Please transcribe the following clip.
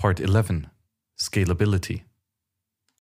Part 11 Scalability.